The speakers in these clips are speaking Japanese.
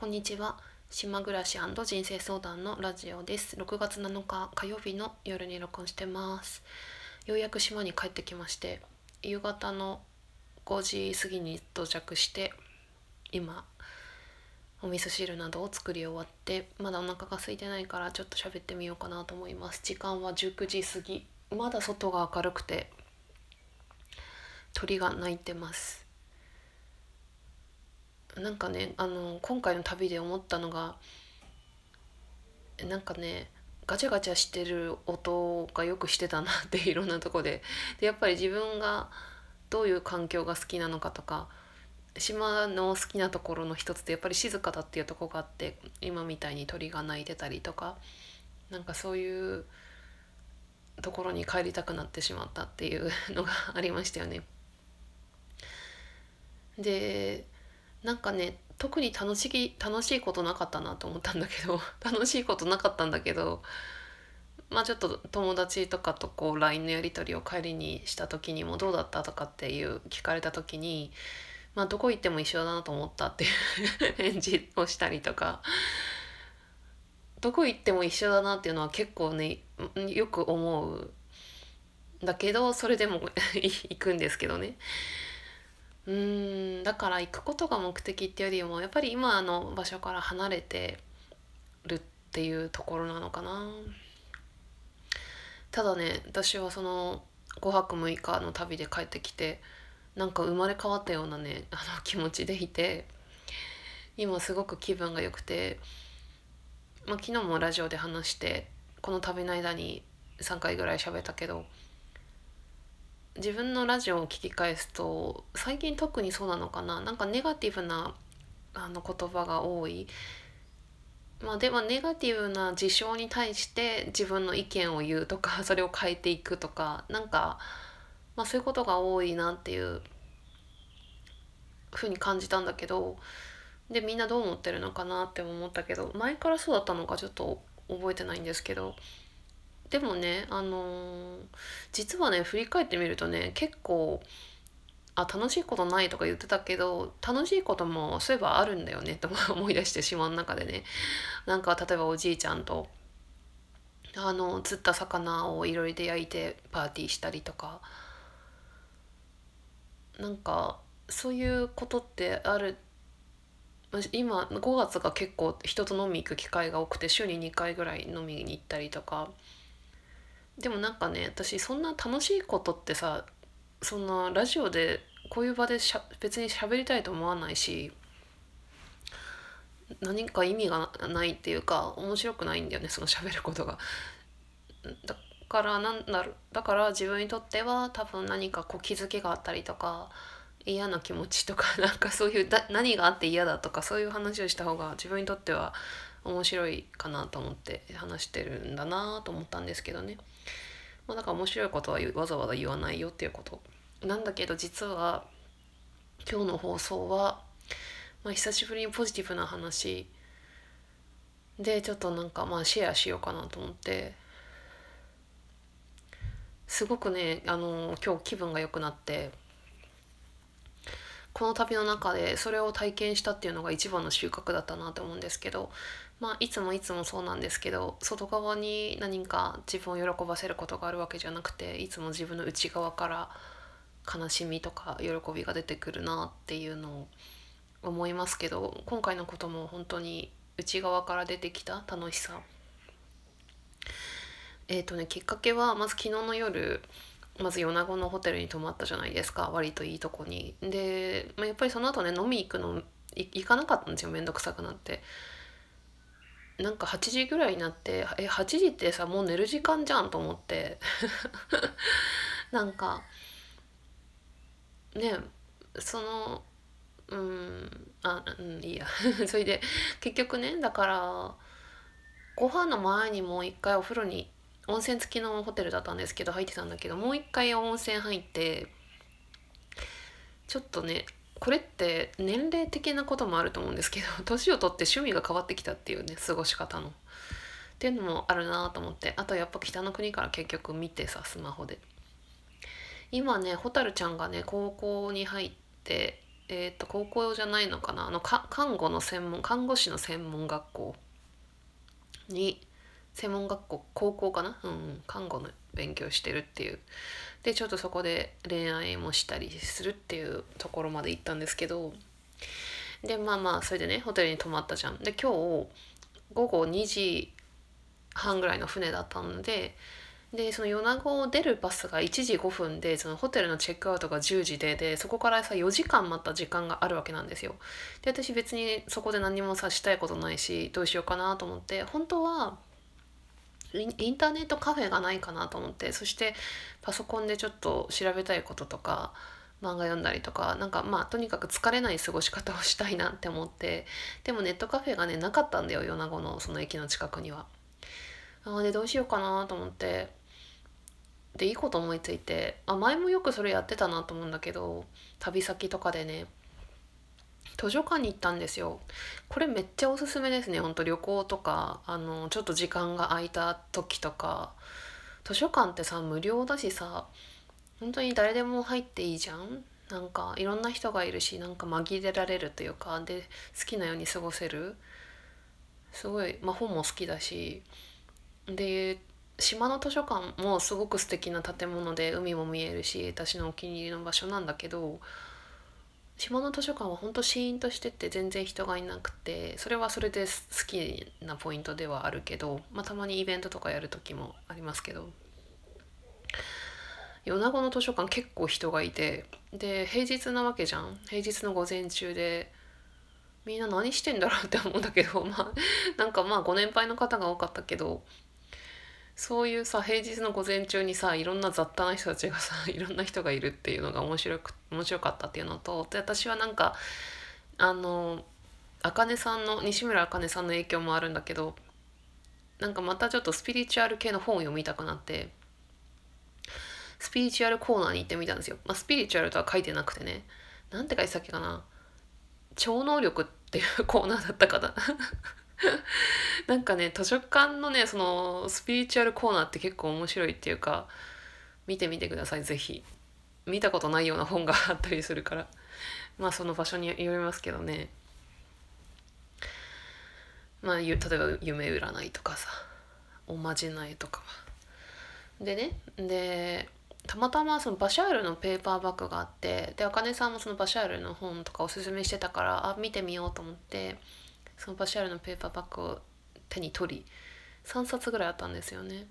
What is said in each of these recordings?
こんにちは。島暮らし人生相談のラジオです。6月7日火曜日の夜に録音してます。ようやく島に帰ってきまして夕方の5時過ぎに到着して今お味噌汁などを作り終わってまだお腹が空いてないからちょっと喋ってみようかなと思います。時間は19時過ぎ。まだ外が明るくて鳥が鳴いてます。なんかねあの今回の旅で思ったのがなんかねガチャガチャしてる音がよくしてたなって いろんなとこででやっぱり自分がどういう環境が好きなのかとか島の好きなところの一つってやっぱり静かだっていうとこがあって今みたいに鳥が鳴いてたりとかなんかそういうところに帰りたくなってしまったっていうのがありましたよね。でなんかね特に楽しい楽しいことなかったなと思ったんだけど 楽しいことなかったんだけどまあちょっと友達とかとこう LINE のやり取りを帰りにした時にもどうだったとかっていう聞かれた時にまあどこ行っても一緒だなと思ったっていう 返事をしたりとかどこ行っても一緒だなっていうのは結構ねよく思うだけどそれでも 行くんですけどね。うん。だから行くことが目的っていうよりもやっぱり今の場所から離れてるっていうところなのかな。ただね私はその5泊6日の旅で帰ってきてなんか生まれ変わったようなね あの気持ちでいて今すごく気分が良くて、まあ、昨日もラジオで話してこの旅の間に3回ぐらい喋ったけど自分のラジオを聞き返すと最近特にそうなのかななんかネガティブなあの言葉が多い。まあ、でもネガティブな事象に対して自分の意見を言うとか それを変えていくとかなんか、まあ、そういうことが多いなっていうふうに感じたんだけどでみんなどう思ってるのかなって思ったけど前からそうだったのかちょっと覚えてないんですけどでもねあのー、実はね振り返ってみるとね結構あ楽しいことないとか言ってたけど楽しいこともそういえばあるんだよねと思い出して島の中でね。なんか例えばおじいちゃんとあの釣った魚をいろいろで焼いてパーティーしたりとか。なんかそういうことってある。今5月が結構人と飲み行く機会が多くて週に2回ぐらい飲みに行ったりとか。でもなんかね私そんな楽しいことってさそんなラジオでこういう場でしゃ別に喋りたいと思わないし何か意味がないっていうか面白くないんだよねその喋ることが。だからなんだろうだから自分にとっては多分何かこう気づきがあったりとか嫌な気持ちとか なんかそういうだ何があって嫌だとかそういう話をした方が自分にとっては面白いかなと思って話してるんだなと思ったんですけどね。まあ、だから面白いことはわざわざ言わないよっていうこと。なんだけど実は今日の放送は、まあ、久しぶりにポジティブな話。でちょっとなんかまあシェアしようかなと思って。すごくねあの今日気分が良くなって。この旅の中でそれを体験したっていうのが一番の収穫だったなと思うんですけどまあいつもいつもそうなんですけど外側に何か自分を喜ばせることがあるわけじゃなくていつも自分の内側から悲しみとか喜びが出てくるなっていうのを思いますけど今回のことも本当に内側から出てきた楽しさ。えっ、ー、とねきっかけはまず昨日の夜まず米子のホテルに泊まったじゃないですか割といいとこに。で、まあ、やっぱりその後ね飲み行くの行かなかったんですよ面倒くさくなって。なんか8時ぐらいになってえ8時ってさもう寝る時間じゃんと思って。なんかねそのうんあうんいいや。それで結局ねだからご飯の前にもう一回お風呂に温泉付きのホテルだったんですけど入ってたんだけどもう一回温泉入ってちょっとねこれって年齢的なこともあると思うんですけど 年を取って趣味が変わってきたっていうね過ごし方の。っていうのもあるなと思ってあとやっぱ北の国から結局見てさスマホで。今ね蛍ちゃんがね高校に入ってえー、と高校じゃないのかな？あのか看護の専門看護師の専門学校に専門学校高校かな、うん、看護の勉強してるっていうでちょっとそこで恋愛もしたりするっていうところまで行ったんですけどでまあまあそれでねホテルに泊まったじゃんで今日午後2時半ぐらいの船だったのででその米子を出るバスが1時5分でそのホテルのチェックアウトが10時ででそこからさ4時間待った時間があるわけなんですよ。で私別にそこで何もさしたいことないしどうしようかなと思って本当はインターネットカフェがないかなと思ってそしてパソコンでちょっと調べたいこととか漫画読んだりとかなんかまあとにかく疲れない過ごし方をしたいなって思ってでもネットカフェがねなかったんだよ米子のその駅の近くには。あでどうしようかなと思ってでいいこと思いついてあ前もよくそれやってたなと思うんだけど旅先とかでね図書館に行ったんですよ。これめっちゃおすすめですねほんと旅行とか。あのちょっと時間が空いた時とか。図書館ってさ無料だしさ本当に誰でも入っていいじゃん。なんかいろんな人がいるしなんか紛れられるというかで好きなように過ごせる。すごい、まあ、本も好きだし。で島の図書館もすごく素敵な建物で海も見えるし私のお気に入りの場所なんだけど島の図書館は本当シーンとしてて全然人がいなくてそれはそれで好きなポイントではあるけど、まあ、たまにイベントとかやる時もありますけど。米子の図書館結構人がいてで平日なわけじゃん。平日の午前中でみんな何してんだろうって思うんだけどまあなんかまあご年配の方が多かったけどそういうさ平日の午前中にさいろんな雑多な人たちがさ いろんな人がいるっていうのが面白く面白かったっていうのとで私はなんかあの茜さんの西村茜さんの影響もあるんだけどなんかまたちょっとスピリチュアル系の本を読みたくなってスピリチュアルコーナーに行ってみたんですよ。まあ、スピリチュアルとは書いてなくてね。なんて書いてたっけかな。超能力っていうコーナーだったかな。なんかね図書館のねそのスピリチュアルコーナーって結構面白いっていうか見てみてください是非見たことないような本があったりするから。まあその場所によりますけどね。まあ例えば夢占いとかさおまじないとか。でねでたまたまそのバシャールのペーパーバッグがあってであかねさんもそのバシャールの本とかおすすめしてたからあ見てみようと思ってそのバシャールのペーパーバッグを手に取り3冊ぐらいあったんですよね。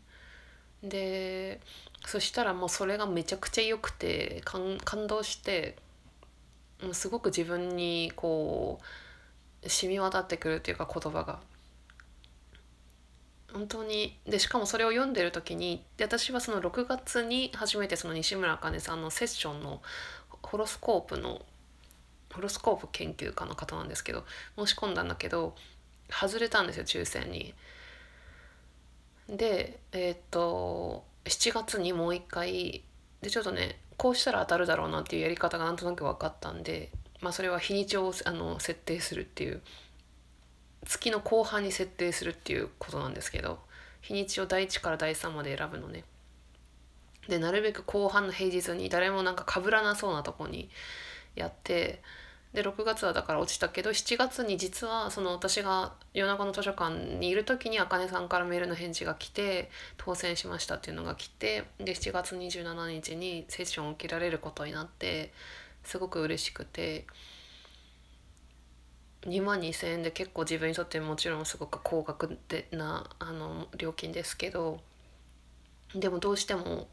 でそしたらもうそれがめちゃくちゃ良くて感動してもうすごく自分にこう染み渡ってくるっていうか言葉が。本当にでしかもそれを読んでる時にで私はその6月に初めてその西村茜さんのセッションのホロスコープのホロスコープ研究家の方なんですけど申し込んだんだけど外れたんですよ抽選に。でえー、っと7月にもう一回でちょっとねこうしたら当たるだろうなっていうやり方がなんとなく分かったんで、まあ、それは日にちをあの設定するっていう月の後半に設定するっていうことなんですけど日にちを第1から第3まで選ぶのね。でなるべく後半の平日に誰もなんか被らなそうなとこにやってで6月はだから落ちたけど7月に実はその私が夜中の図書館にいる時にあかねさんからメールの返事が来て当選しましたっていうのが来てで7月27日にセッションを受けられることになってすごく嬉しくて2万2,000円で結構自分にとってもちろんすごく高額でなあの料金ですけどでもどうしても。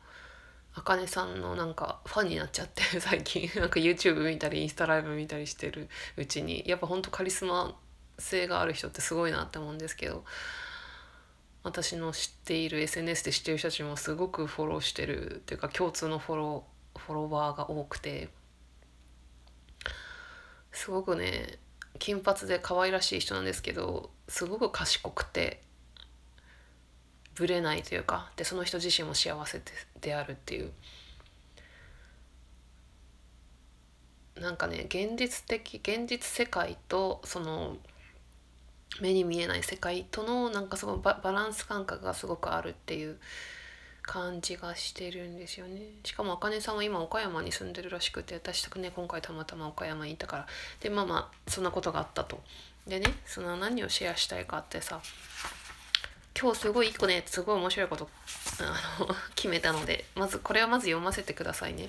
あかねさんのなんかファンになっちゃって 最近。なんか YouTube 見たりインスタライブ見たりしてるうちにやっぱほんとカリスマ性がある人ってすごいなって思うんですけど私の知っている SNS で知ってる人たちもすごくフォローしてるっていうか共通のフォローフォロワーが多くてすごくね金髪で可愛らしい人なんですけどすごく賢くてぶれないというかでその人自身も幸せであるっていう。なんかね現実的現実世界とその目に見えない世界とのなんかすごいバランス感覚がすごくあるっていう感じがしてるんですよね。しかもあかねさんは今岡山に住んでるらしくて私とね今回たまたま岡山にいたから。でまあまあそんなことがあったと。でねその何をシェアしたいかってさ今日すごい一個ねすごい面白いことあの 決めたのでまずこれはまず読ませてくださいね。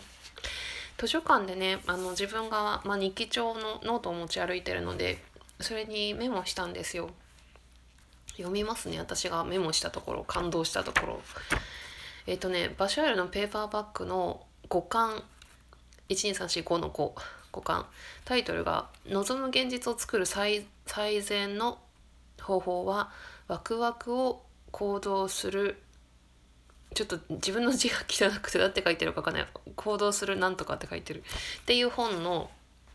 図書館でねあの自分が、まあ、日記帳のノートを持ち歩いてるのでそれにメモしたんですよ。読みますね私がメモしたところ感動したところ。えっ、ー、とねバシャールのペーパーバックの5巻12345の5 5巻タイトルが「望む現実を作る最最善の方法はワクワクを行動する」ちょっと自分の字が汚くて何て書いてるかわかんない。行動するなんとかって書いてる。っていう本の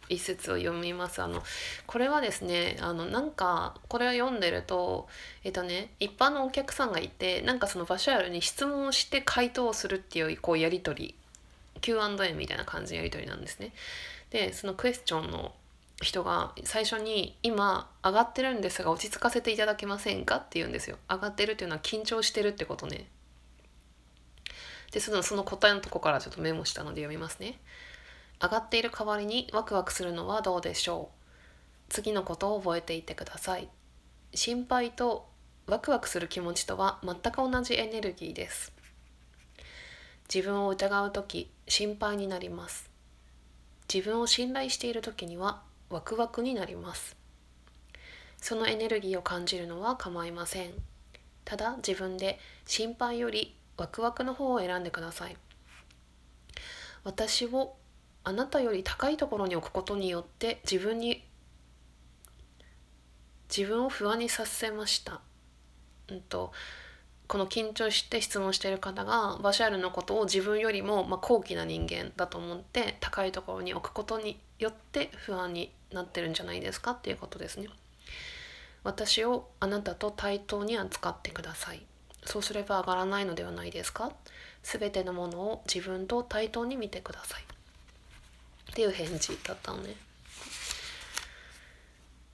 一節を読みます。あのこれはですねあのなんかこれを読んでるとえっとね一般のお客さんがいてなんかそのバシュアルに質問をして回答をするっていうこうやり取り Q&A みたいな感じのやり取りなんですね。でそのクエスチョンの人が最初に「今上がってるんですが落ち着かせていただけませんか?」って言うんですよ。上がってるっていうのは緊張してるってことね。でそのその答えのとこからちょっとメモしたので読みますね。上がっている代わりにワクワクするのはどうでしょう次のことを覚えていてください心配とワクワクする気持ちとは全く同じエネルギーです自分を疑う時心配になります自分を信頼している時にはワクワクになります。そのエネルギーを感じるのは構いません。ただ自分で心配よりワクワクの方を選んでください。私をあなたより高いところに置くことによって自分に自分を不安にさせました。うんとこの緊張して質問している方がバシャールのことを自分よりもま高貴な人間だと思って高いところに置くことによって不安になってるんじゃないですかっていうことですね。私をあなたと対等に扱ってください。そうすれば上がらないのではないですかすべてのものを自分と対等に見てください。っていう返事だったのね。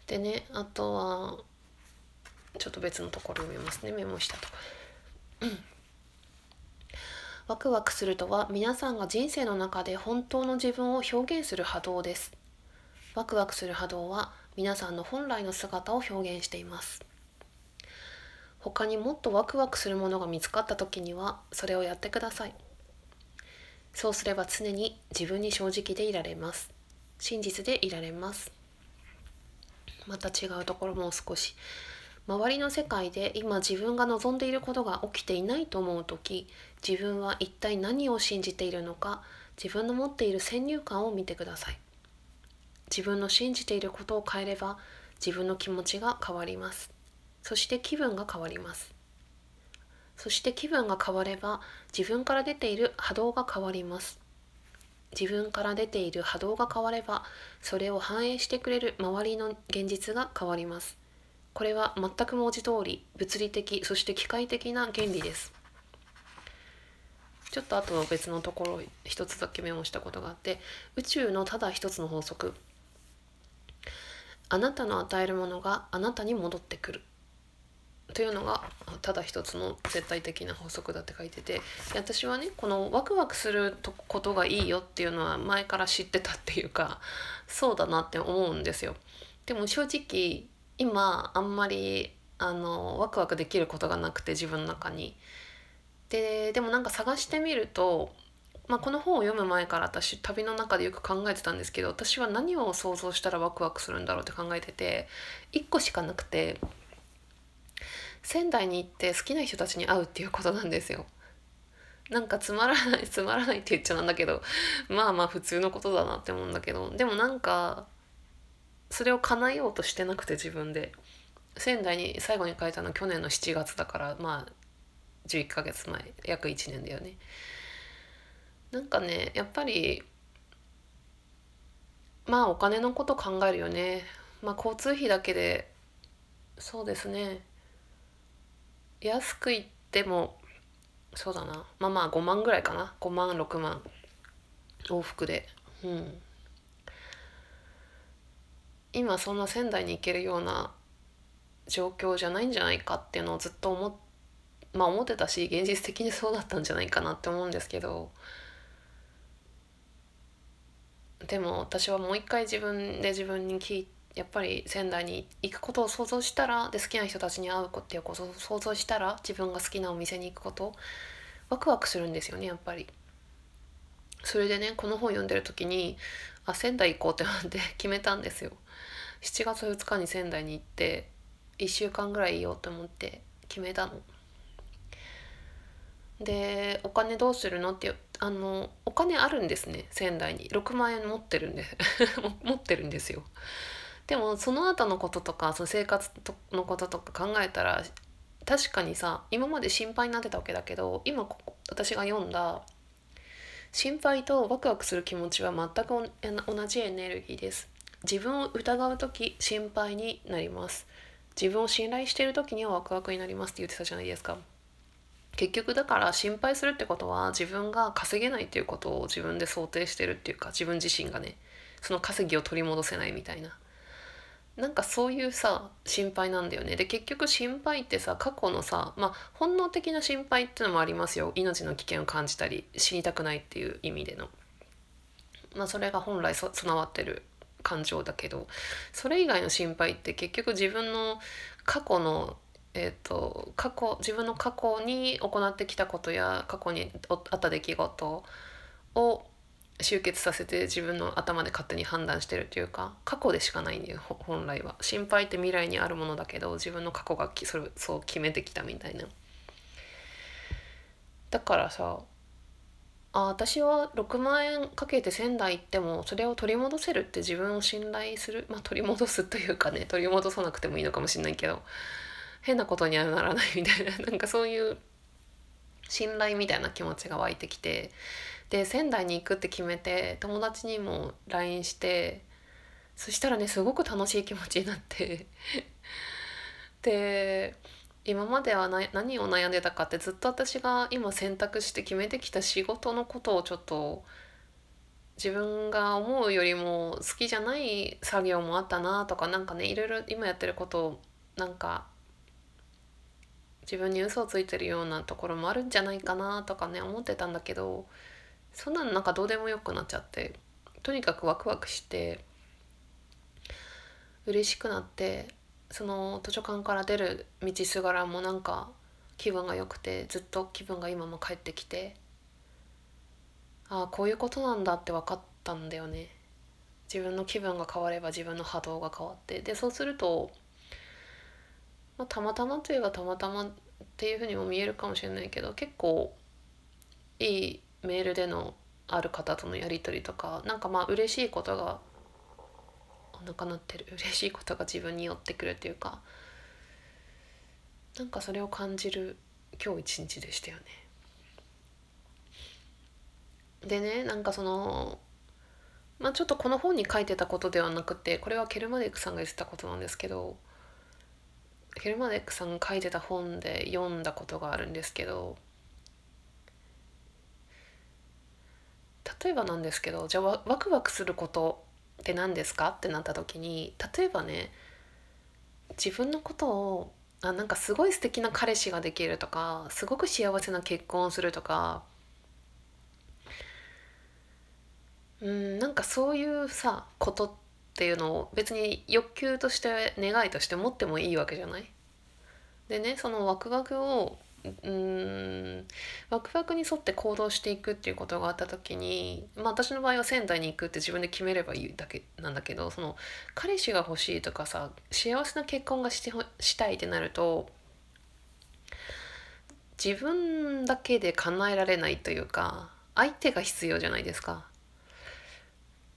でねあとはちょっと別のところ読みますねメモしたとこ。ワクワクするとは皆さんが人生の中で本当の自分を表現する波動です。ワクワクする波動は皆さんの本来の姿を表現しています。他にもっとワクワクするものが見つかった時にはそれをやってください。そうすれば常に自分に正直でいられます真実でいられますまた違うところも少し周りの世界で今自分が望んでいることが起きていないと思う時自分は一体何を信じているのか自分の持っている先入観を見てください自分の信じていることを変えれば自分の気持ちが変わります。そして気分が変わります。そして気分が変われば自分から出ている波動が変わります。自分から出ている波動が変わればそれを反映してくれる周りの現実が変わります。これは全く文字通り物理的そして機械的な原理です。ちょっとあと別のところ一つだけメモしたことがあって宇宙のただ一つの法則。あなたの与えるものがあなたに戻ってくるというのがただ一つの絶対的な法則だって書いてて私はねこのワクワクすることがいいよっていうのは前から知ってたっていうかそうだなって思うんですよ。でも正直今あんまりあのワクワクできることがなくて自分の中に。ででもなんか探してみると、まあ、この本を読む前から私旅の中でよく考えてたんですけど私は何を想像したらワクワクするんだろうって考えてて1個しかなくて仙台に行って好きな人たちに会うっていうことなんですよ。なんかつまらないつまらないって言っちゃなんだけどまあまあ普通のことだなって思うんだけどでもなんかそれを叶えようとしてなくて自分で仙台に最後に書いたの去年の7月だからまあ11ヶ月前約1年だよねなんかねやっぱりまあお金のこと考えるよね。まあ交通費だけでそうですね。安く言ってもそうだな。まあまあ5万ぐらいかな。5万6万。往復で。うん。今そんな仙台に行けるような状況じゃないんじゃないかっていうのをずっと思っまあ思ってたし現実的にそうだったんじゃないかなって思うんですけど。でも私はもう一回自分で自分に聞いやっぱり仙台に行くことを想像したらで好きな人たちに会うってことを想像したら自分が好きなお店に行くことワクワクするんですよねやっぱり。それでねこの本読んでる時にあ仙台行こうってなって 決めたんですよ。7月2日に仙台に行って1週間ぐらいいようと思って決めたの。でお金どうするのってあのお金あるんですね仙台に。6万円持ってるんで 持ってるんですよ。でもその後のこととかその生活のこととか考えたら確かにさ今まで心配になってたわけだけど今ここ私が読んだ心配とワクワクする気持ちは全く同じエネルギーです。自分を疑う時心配になります。自分を信頼している時にはワクワクになりますって言ってたじゃないですか。結局だから心配するってことは自分が稼げないっていうことを自分で想定してるっていうか自分自身がねその稼ぎを取り戻せないみたいな。なんかそういうさ心配なんだよね。で結局心配ってさ過去のさまあ本能的な心配ってのもありますよ。命の危険を感じたり死にたくないっていう意味での。まあそれが本来備わってる感情だけどそれ以外の心配って結局自分の過去のえーと、過去自分の過去に行ってきたことや過去にあった出来事を集結させて自分の頭で勝手に判断してるというか過去でしかないんだよ本来は。心配って未来にあるものだけど自分の過去がそれそう決めてきたみたいな。だからさあ私は6万円かけて仙台行ってもそれを取り戻せるって自分を信頼するまあ取り戻すというかね取り戻さなくてもいいのかもしれないけど変なことにはならないみたいな なんかそういう信頼みたいな気持ちが湧いてきてで仙台に行くって決めて友達にも LINE してそしたらねすごく楽しい気持ちになって。で今までは何を悩んでたかってずっと私が今選択して決めてきた仕事のことをちょっと自分が思うよりも好きじゃない作業もあったなとか何かねいろいろ今やってることをなんか自分に嘘をついてるようなところもあるんじゃないかなとかね思ってたんだけどそんなのなんかどうでもよくなっちゃってとにかくワクワクして嬉しくなってその図書館から出る道すがらもなんか気分が良くてずっと気分が今も返ってきてああこういうことなんだって分かったんだよね。自分の気分が変われば自分の波動が変わって。でそうするとまあ、たまたまといえばたまたまっていうふうにも見えるかもしれないけど結構いいメールでのある方とのやり取りとかなんかまあ嬉しいことがお腹鳴ってる 嬉しいことが自分に寄ってくるっていうかなんかそれを感じる今日一日でしたよね。でねなんかそのまあちょっとこの本に書いてたことではなくてこれはケルマディックさんが言ってたことなんですけどヘルマネックさんが書いてた本で読んだことがあるんですけど例えばなんですけどじゃあワクワクすることって何ですかってなった時に例えばね自分のことをあなんかすごい素敵な彼氏ができるとかすごく幸せな結婚をするとかうんなんかそういうさことってっていうのを別に欲求として願いとして持ってもいいわけじゃない？でねそのワクワクをうんワクワクに沿って行動していくっていうことがあった時に、まあ、私の場合は仙台に行くって自分で決めればいいだけなんだけどその彼氏が欲しいとかさ幸せな結婚がしてしたいってなると自分だけで叶えられないというか相手が必要じゃないですか。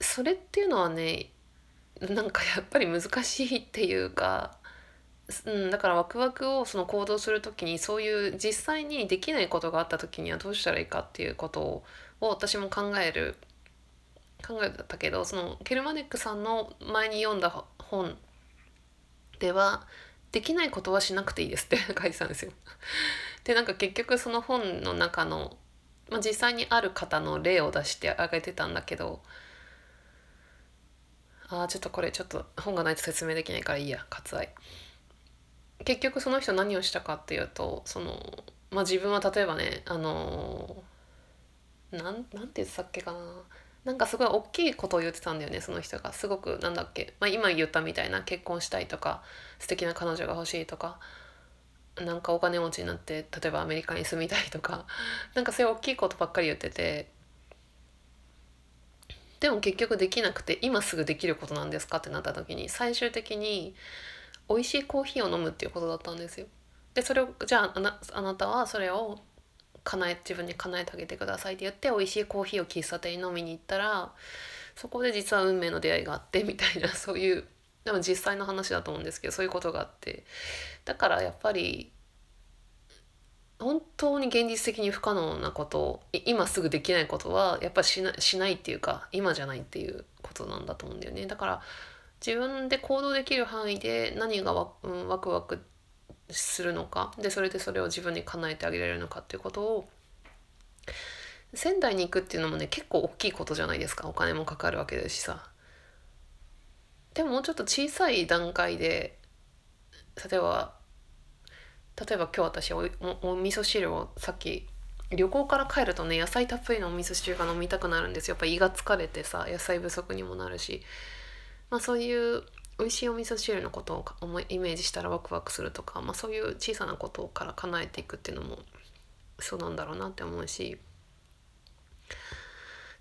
それっていうのはねなんかやっぱり難しいっていうか、うん、だからワクワクをその行動する時にそういう実際にできないことがあった時にはどうしたらいいかっていうことを私も考える考えたけどそのケルマネックさんの前に読んだ本ではできないことはしなくていいですって書いてたんですよ。でなんか結局その本の中の、まあ、実際にある方の例を出してあげてたんだけどああちょっとこれちょっと本がないと説明できないからいいや割愛。結局その人何をしたかっていうとそのまあ自分は例えばねあのなんなんて言ってたっけかな。なんかすごい大きいことを言ってたんだよねその人が。すごくなんだっけ、まあ、今言ったみたいな結婚したいとか素敵な彼女が欲しいとかなんかお金持ちになって例えばアメリカに住みたいとかなんかそういう大きいことばっかり言っててでも結局できなくて今すぐできることなんですかってなった時に最終的に美味しいコーヒーを飲むっていうことだったんですよ。でそれをじゃああなあなたはそれを叶え自分に叶えてあげてくださいって言って美味しいコーヒーを喫茶店に飲みに行ったらそこで実は運命の出会いがあってみたいなそういうでも実際の話だと思うんですけどそういうことがあってだからやっぱり本当に現実的に不可能なことを今すぐできないことはやっぱりしなしないっていうか今じゃないっていうことなんだと思うんだよね。だから自分で行動できる範囲で何がワ,、うん、ワクワクするのかでそれでそれを自分に叶えてあげられるのかっていうことを仙台に行くっていうのもね結構大きいことじゃないですか。お金もかかるわけですしさ。でももうちょっと小さい段階で例えば例えば今日私おお味噌汁をさっき旅行から帰るとね野菜たっぷりのお味噌汁が飲みたくなるんですよ。やっぱ胃が疲れてさ野菜不足にもなるし。まあそういう美味しいお味噌汁のことを思いイメージしたらワクワクするとか、まあ、そういう小さなことから叶えていくっていうのもそうなんだろうなって思うし。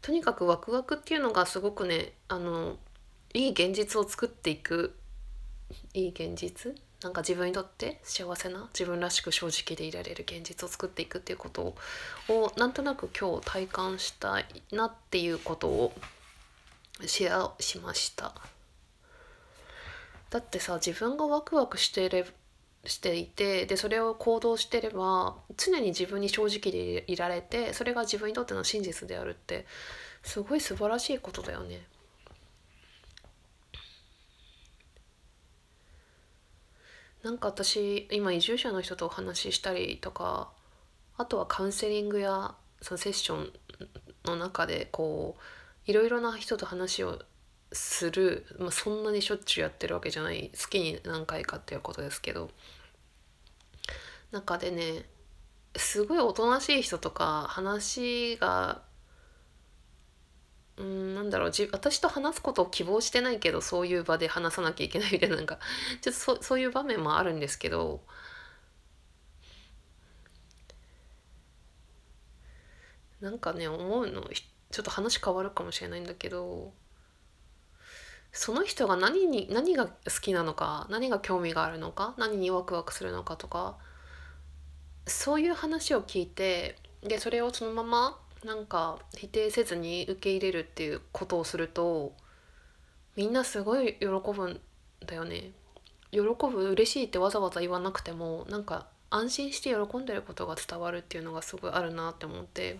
とにかくワクワクっていうのがすごくねあのいい現実を作っていくいい現実？なんか自分にとって幸せな自分らしく正直でいられる現実を作っていくっていうことをなんとなく今日体感したいなっていうことをシェアしましただってさ自分がワクワクしていれしていてでそれを行動してれば常に自分に正直でいられてそれが自分にとっての真実であるってすごい素晴らしいことだよね。なんか私今移住者の人とお話ししたりとかあとはカウンセリングやそのセッションの中でこういろいろな人と話をする、まあ、そんなにしょっちゅうやってるわけじゃない月に何回かっていうことですけど中でねすごいおとなしい人とか話がうんなんだろう私と話すことを希望してないけどそういう場で話さなきゃいけないみたいななんかちょっとそそういう場面もあるんですけどなんかね思うのちょっと話変わるかもしれないんだけどその人が何に何が好きなのか何が興味があるのか何にワクワクするのかとかそういう話を聞いてでそれをそのままなんか否定せずに受け入れるっていうことをするとみんなすごい喜ぶんだよね。喜ぶ嬉しいってわざわざ言わなくてもなんか安心して喜んでることが伝わるっていうのがすごいあるなって思って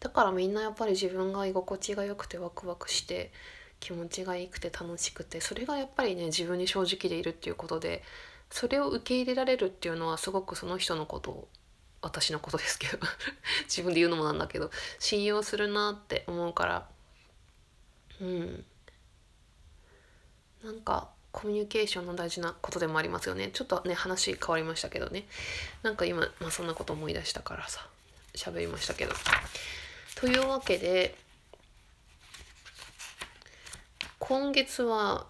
だからみんなやっぱり自分が居心地が良くてワクワクして気持ちがいいくて楽しくてそれがやっぱりね自分に正直でいるっていうことでそれを受け入れられるっていうのはすごくその人のことを私のことですけど。自分で言うのもなんだけど。信用するなって思うから。うん。なんかコミュニケーションの大事なことでもありますよね。ちょっとね話変わりましたけどね。なんか今、まあ、そんなこと思い出したからさ。喋りましたけど。というわけで今月は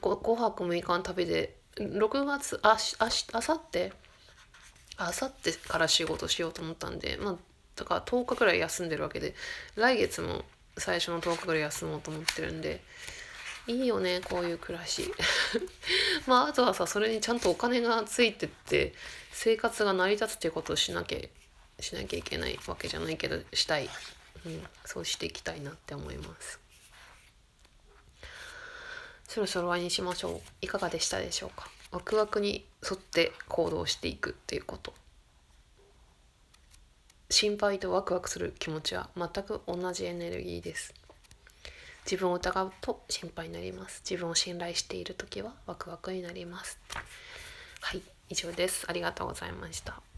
5泊6日の旅で6月あしあしあさってあさってから仕事しようと思ったんでまあだから10日くらい休んでるわけで来月も最初の10日くらい休もうと思ってるんでいいよねこういう暮らし。まああとはさそれにちゃんとお金がついてって生活が成り立つっていうことをしなきゃしなきゃいけないわけじゃないけどしたい、うん、そうしていきたいなって思います。そろそろ終わりにしましょう。いかがでしたでしょうか？ワクワクに沿って行動していくっていうこと。心配とワクワクする気持ちは全く同じエネルギーです。自分を疑うと心配になります。自分を信頼している時はワクワクになります。はい以上です。ありがとうございました。